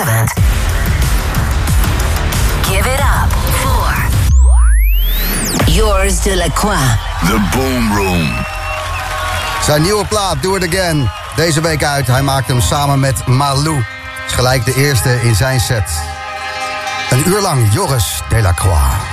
event. Give it up for Yours de la Croix. The Boom Room. Zijn nieuwe plaat, Do It Again, deze week uit. Hij maakte hem samen met Malou. Is gelijk de eerste in zijn set. Een uur lang Joris Delacroix.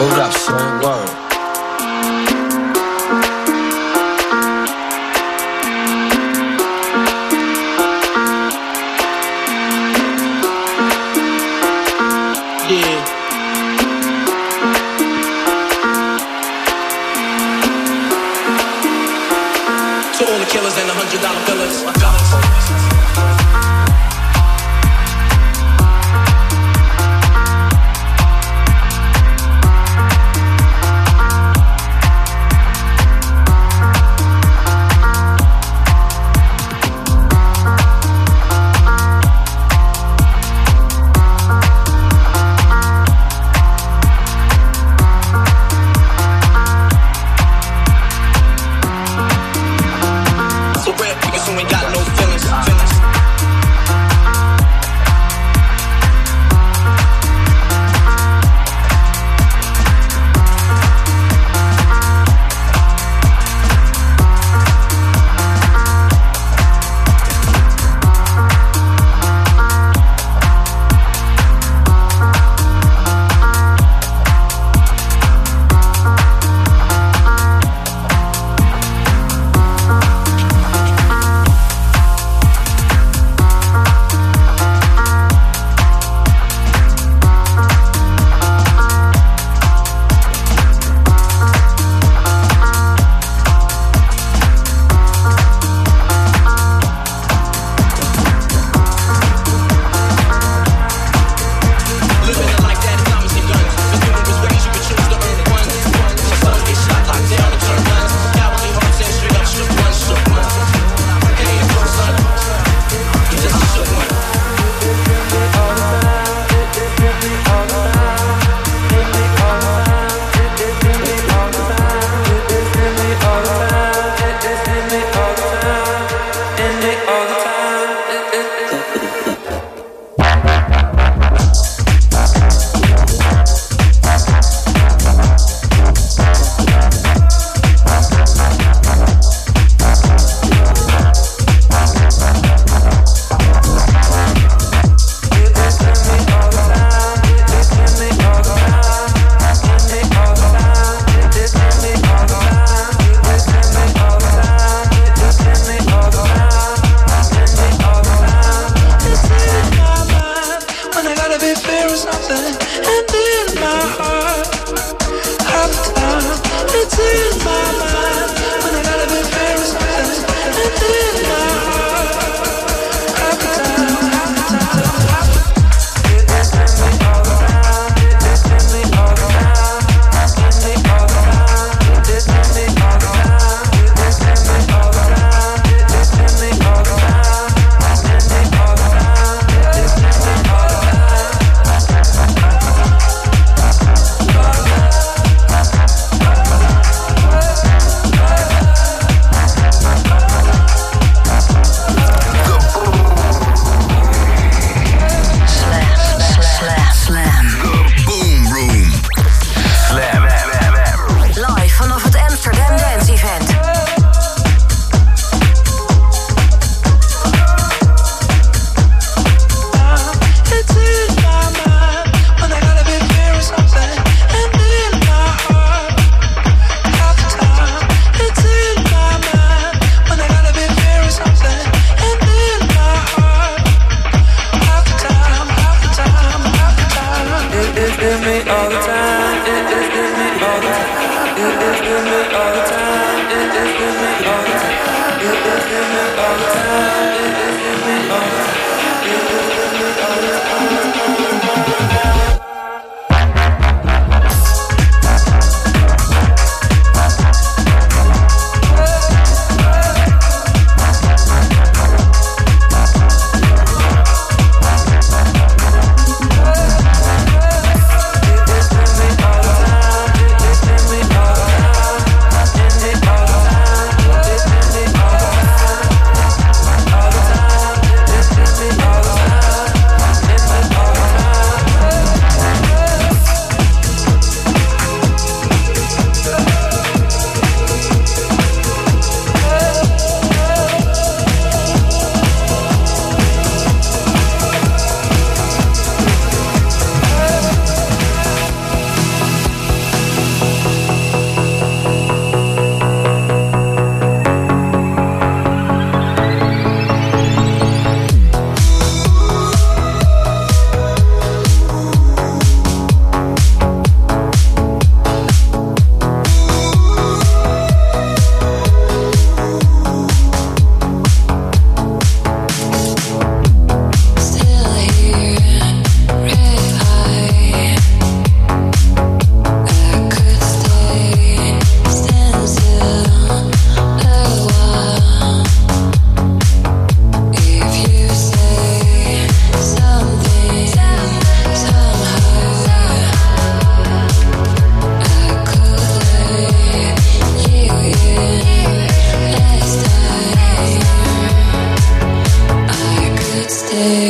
Ain't got no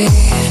Yeah.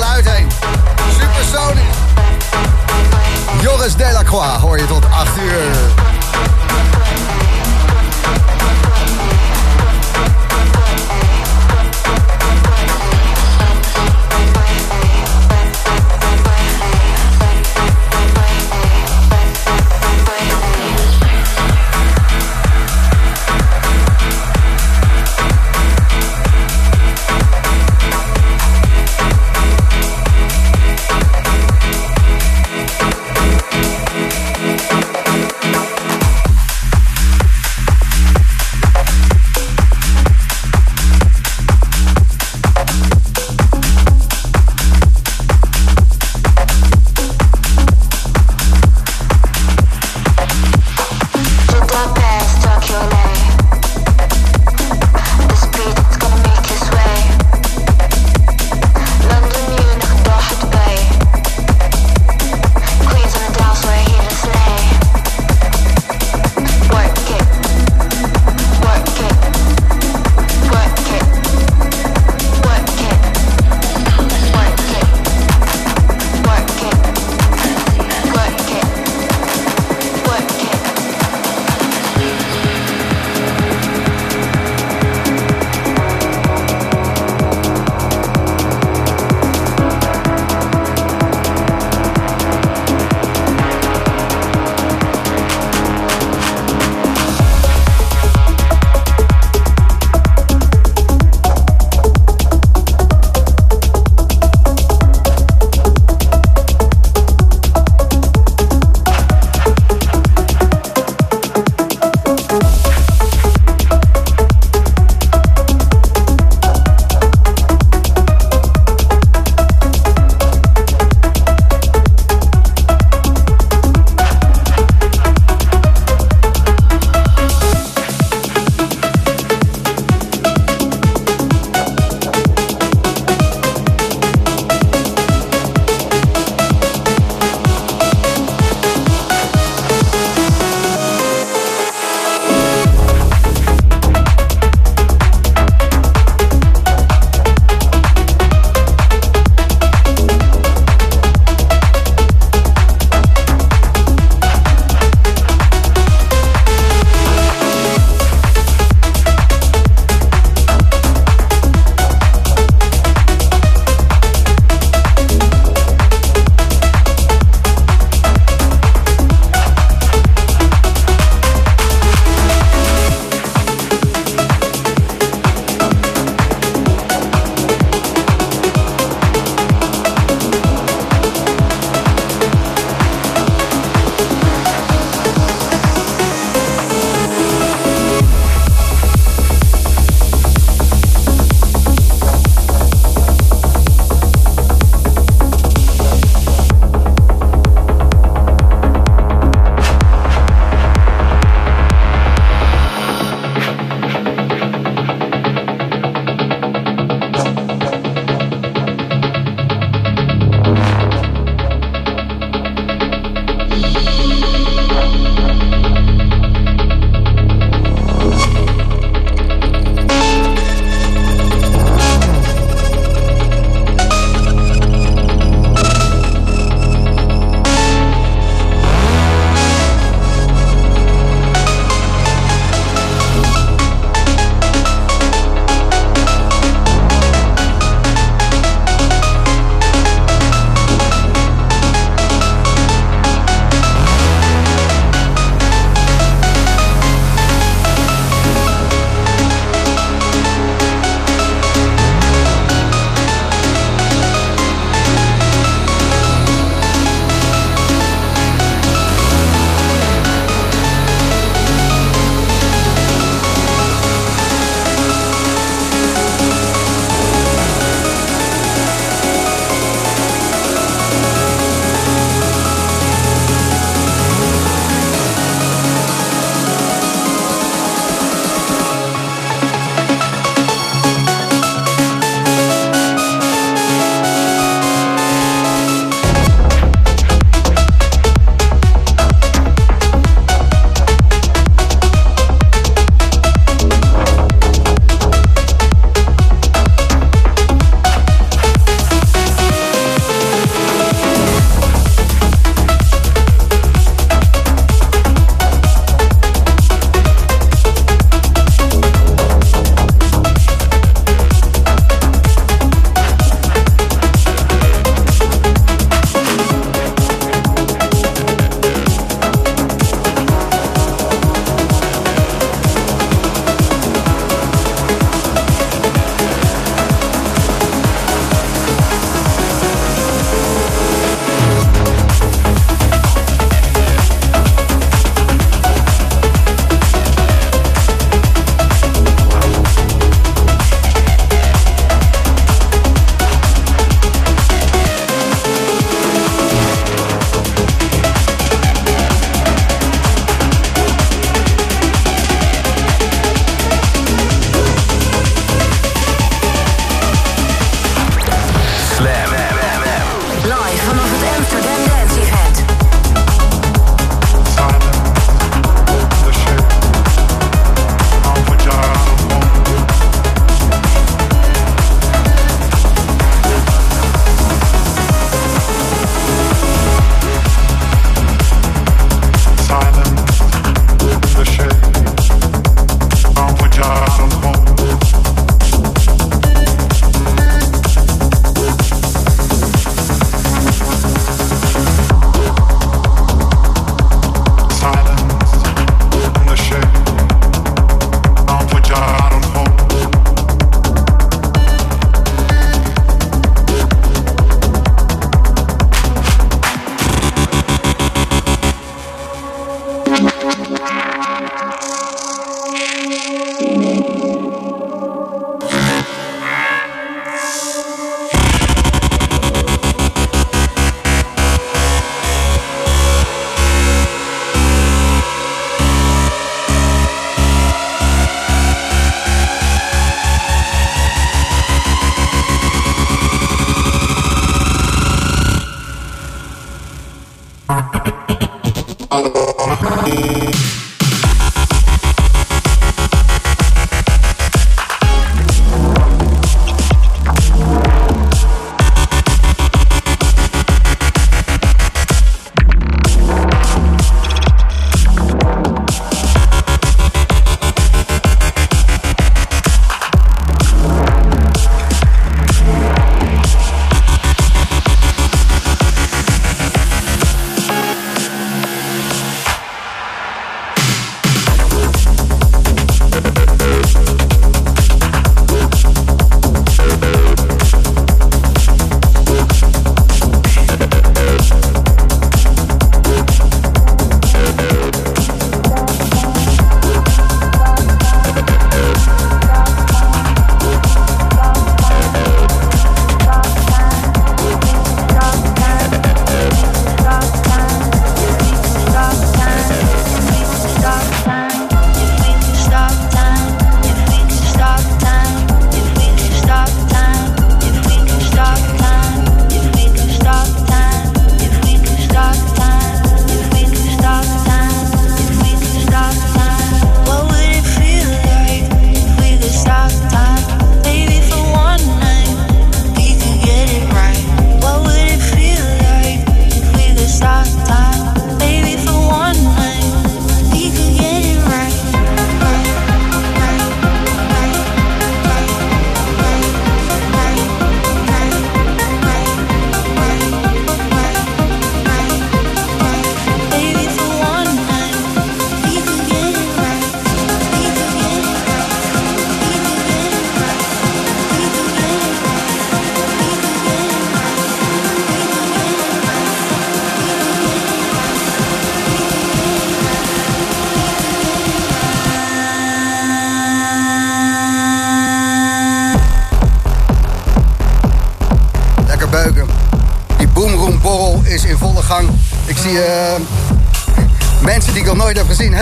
Geluid heen. Supersonic. Joris Delacroix hoor je tot 8 uur.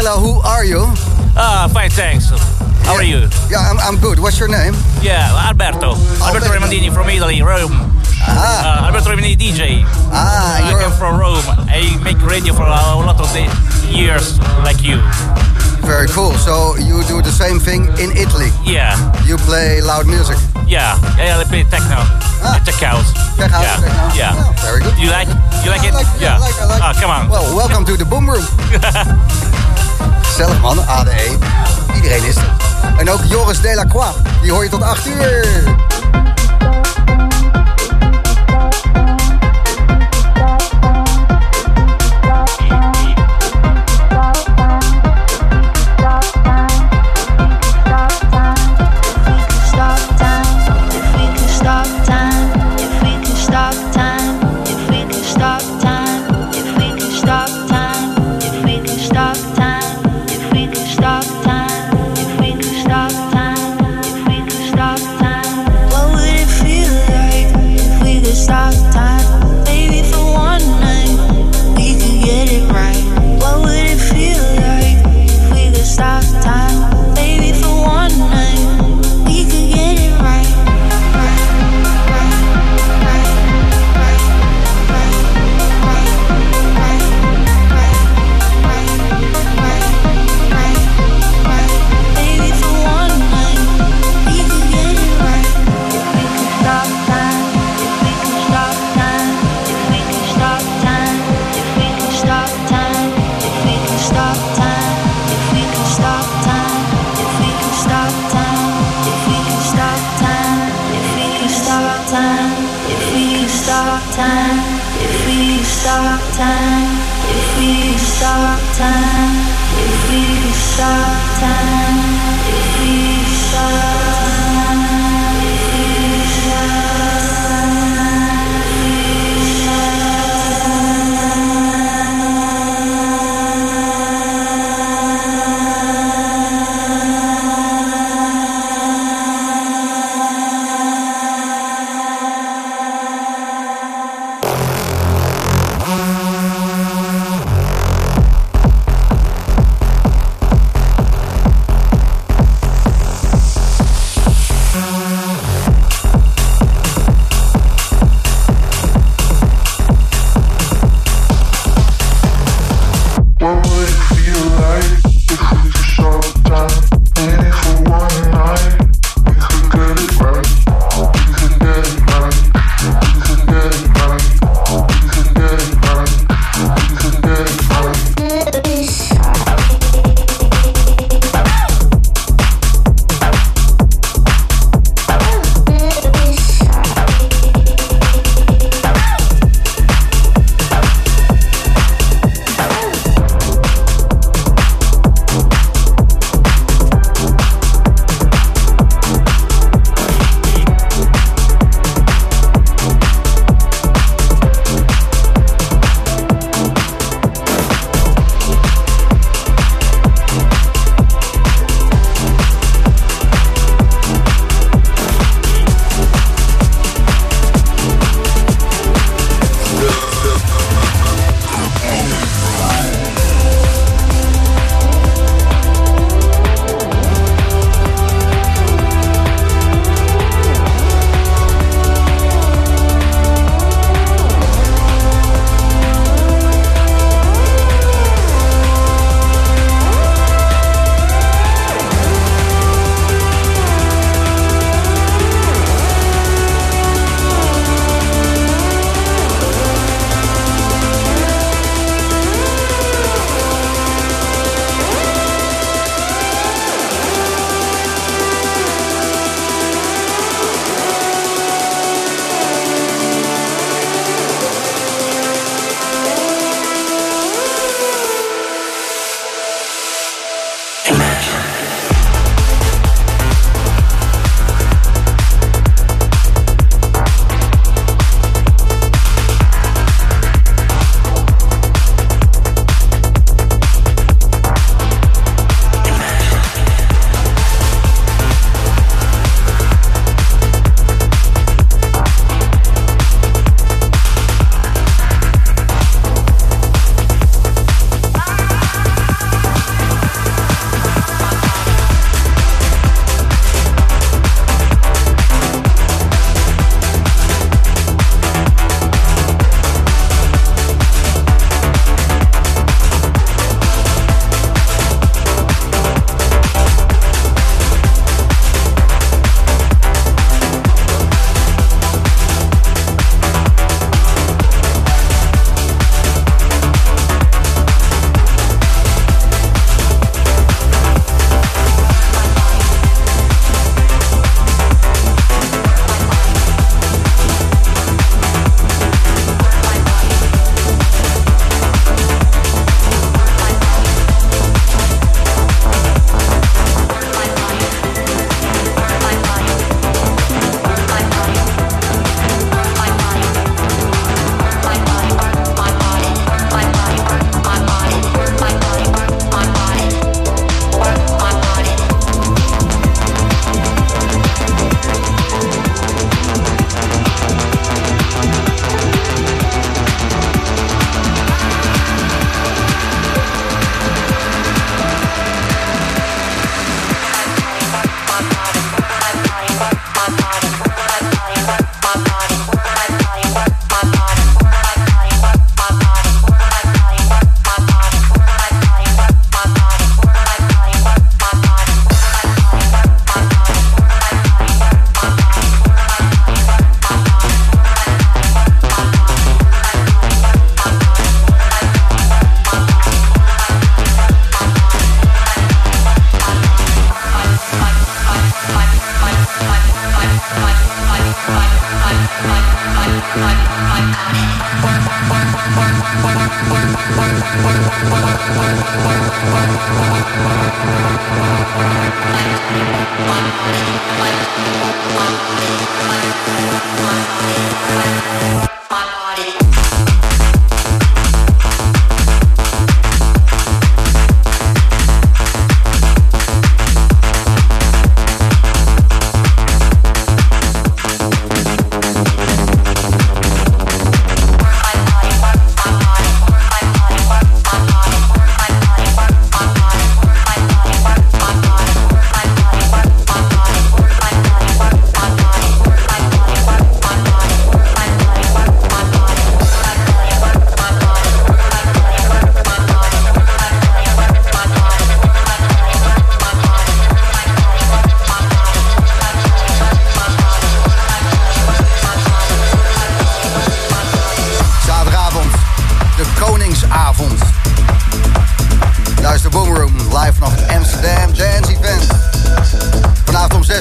Hello, who are you? Ah, uh, fine, thanks. How yeah. are you? Yeah, I'm, I'm good. What's your name? Yeah, Alberto. Alberto, Alberto Remondini from Italy, Rome. Ah. Uh, Alberto Remondini DJ. Ah, uh, you're... I come from Rome. I make radio for a lot of years, like you. Very cool. So you do the same thing in Italy? Yeah. You play loud music? Yeah, yeah, I play techno. Ah. Tech house. Tech house, yeah. techno. Yeah. yeah. Very good. You like? You like I it? Like, yeah. I like, I like. Oh, come on. Well, welcome to the Boom Room. Gezellig man, ADE. Iedereen is er. En ook Joris Delacroix, die hoor je tot 8 uur.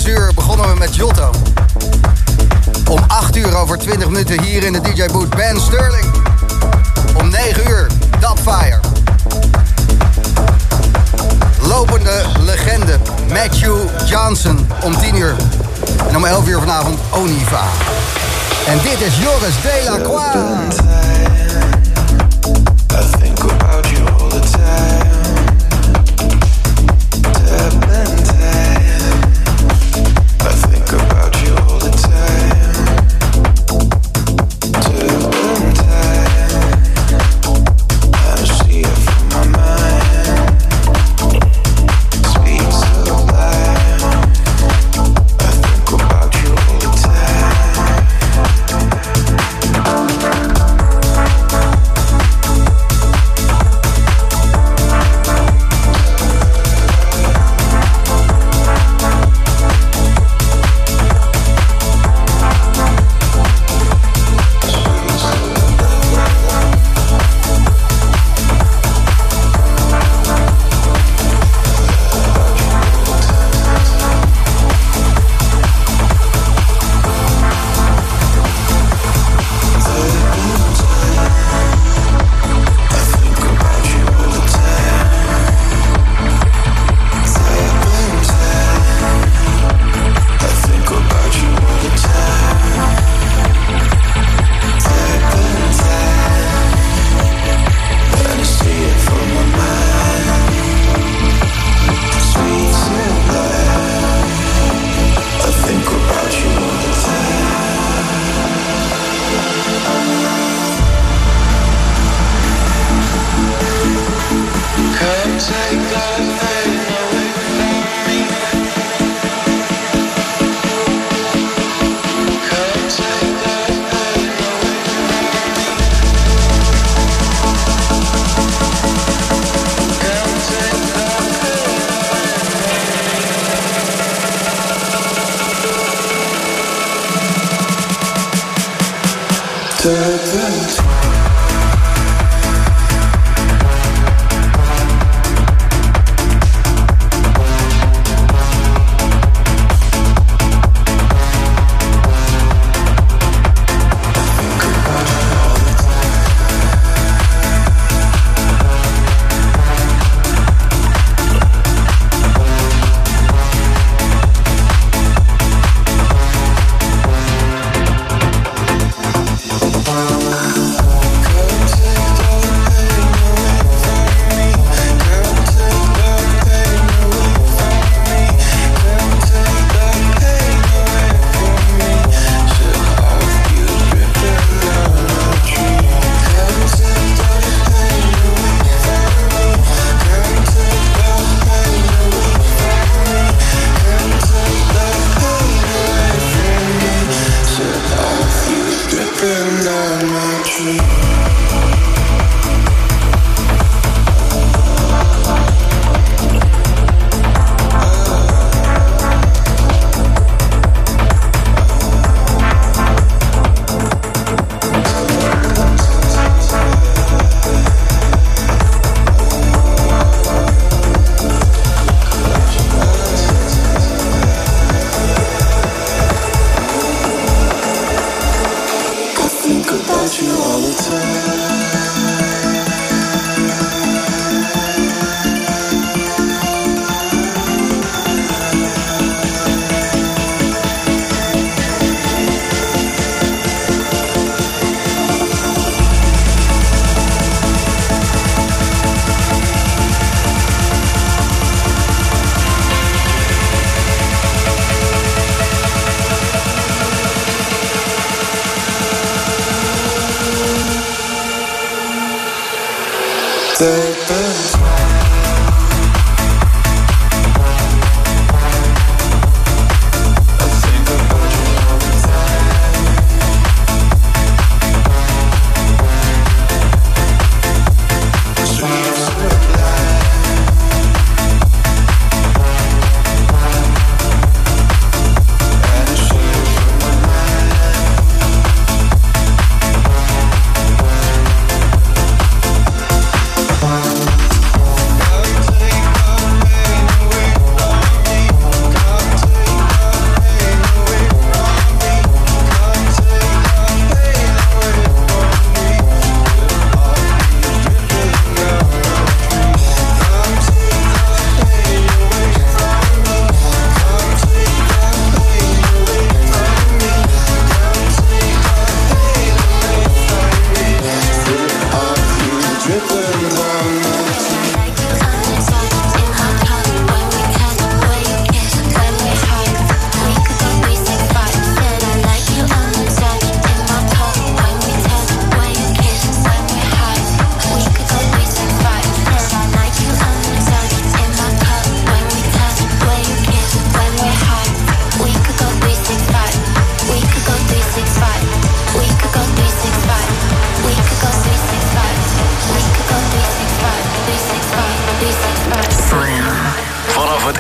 6 uur begonnen we met Jotto. Om 8 uur over 20 minuten hier in de DJ Boot Ben Sterling. Om 9 uur Dubfire. Lopende legende Matthew Johnson om 10 uur. En om 11 uur vanavond Oniva. En dit is Joris Delacroix.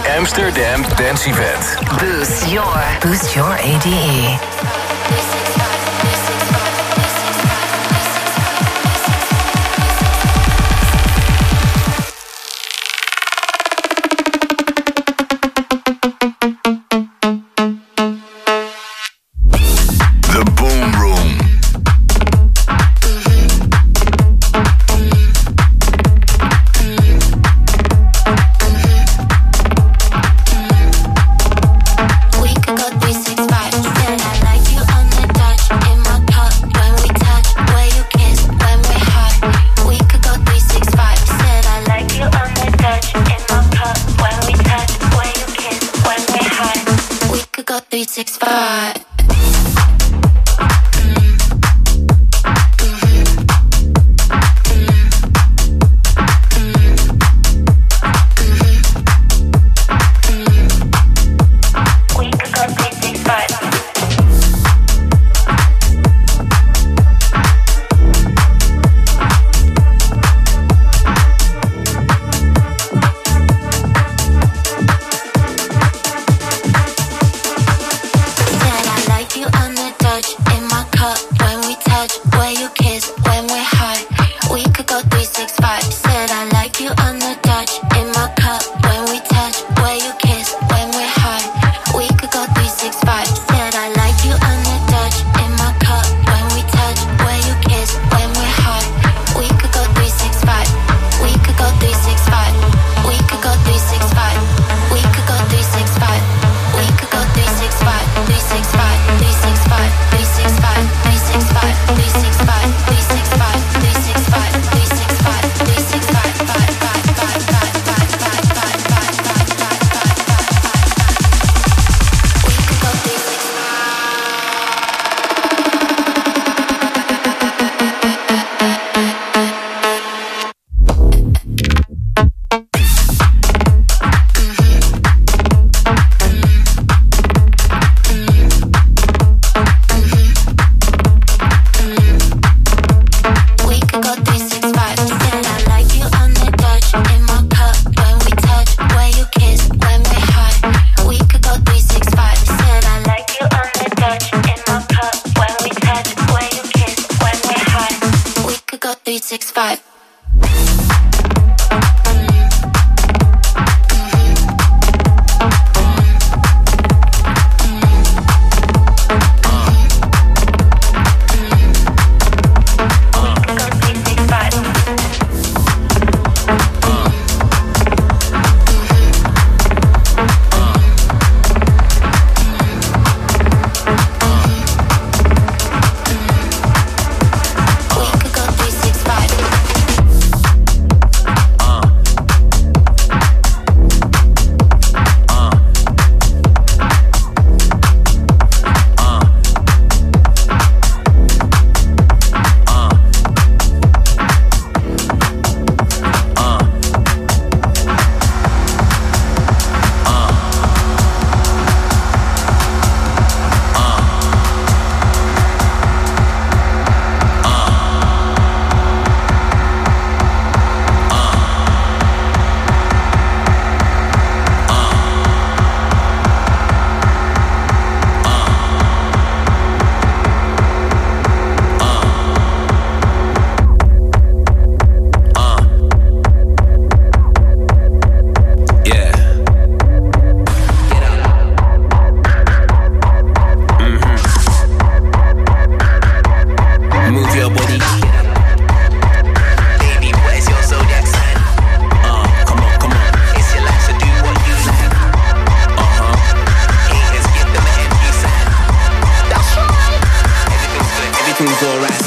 Amsterdam Dance Event. Boost your, boost your ADE. six, five, six.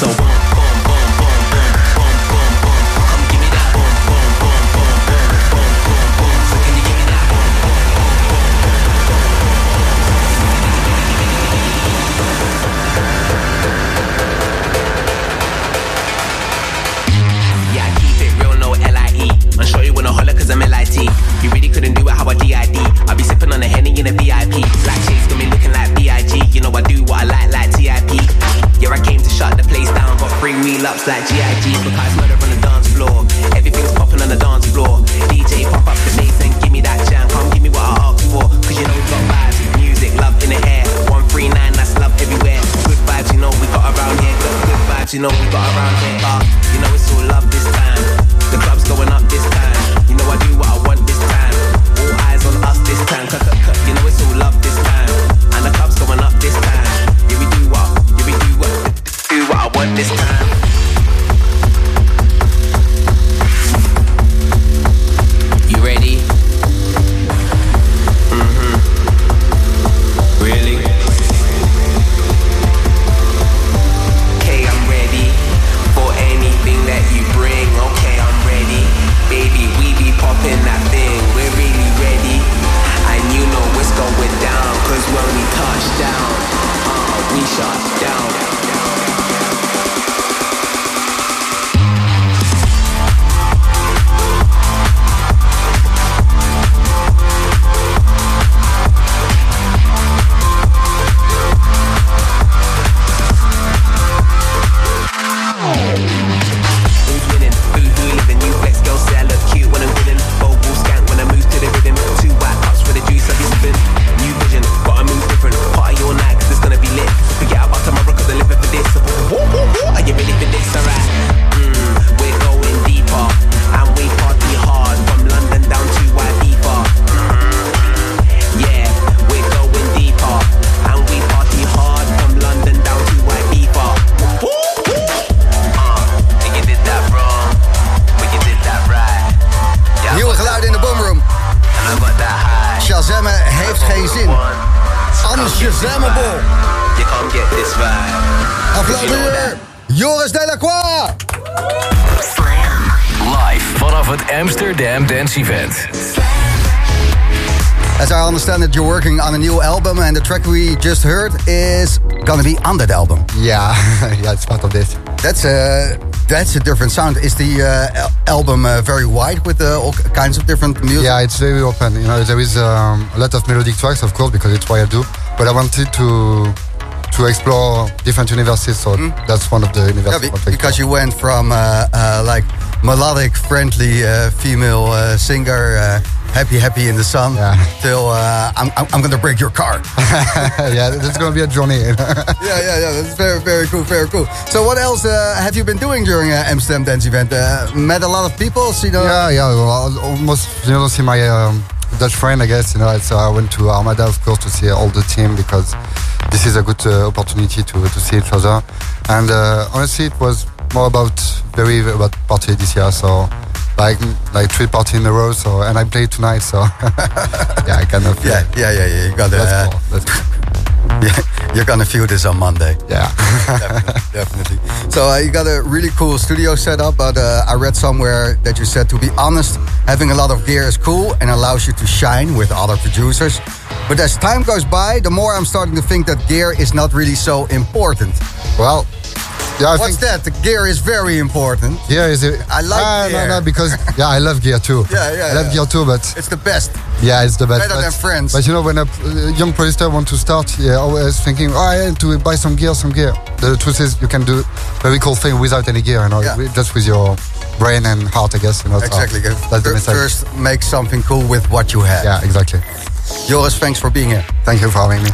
走吧。Track we just heard is gonna be on that album. Yeah, yeah, it's part of this. That's a that's a different sound. Is the uh, album uh, very wide with uh, all kinds of different music? Yeah, it's very open. You know, there is um, a lot of melodic tracks, of course, because it's what I do. But I wanted to to explore different universes, so that's one of the Yeah, universes. be- want to because you went from uh, uh, like melodic, friendly uh, female uh, singer, uh, happy, happy in the sun, Yeah. till uh, I'm, I'm, I'm gonna break your car. yeah, that's gonna be a journey. yeah, yeah, yeah. That's very, very cool, very cool. So, what else uh, have you been doing during uh, Amsterdam Dance Event? Uh, met a lot of people. See the yeah, yeah, well, almost. You know, see my um, Dutch friend, I guess. You know, so I went to Armada, of course, to see all the team because this is a good uh, opportunity to to see each other. And uh, honestly, it was more about very about party this year. So. Like like three party in a row, so and I played tonight, so yeah, I kind of Yeah, yeah, yeah, yeah. You got That's uh, cool. yeah, you're gonna feel this on Monday. Yeah. definitely, definitely. So uh, you got a really cool studio setup, but uh, I read somewhere that you said, to be honest, having a lot of gear is cool and allows you to shine with other producers. But as time goes by, the more I'm starting to think that gear is not really so important. well, yeah, I What's think that? The gear is very important. gear is. I like ah, gear. No, no, because yeah, I love gear too. Yeah, yeah, I love yeah. gear too, but It's the best. yeah, it's the best. Better but, than friends. But you know, when a young producer want to start, yeah, always thinking, oh, I need to buy some gear, some gear. The truth is, you can do very cool thing without any gear, you know, Yeah. just with your brain and heart, I guess. You know. so Exactly. that's the message. First, make something cool with what you have. Yeah, exactly. Joris, thanks for being here. Thank you for having me.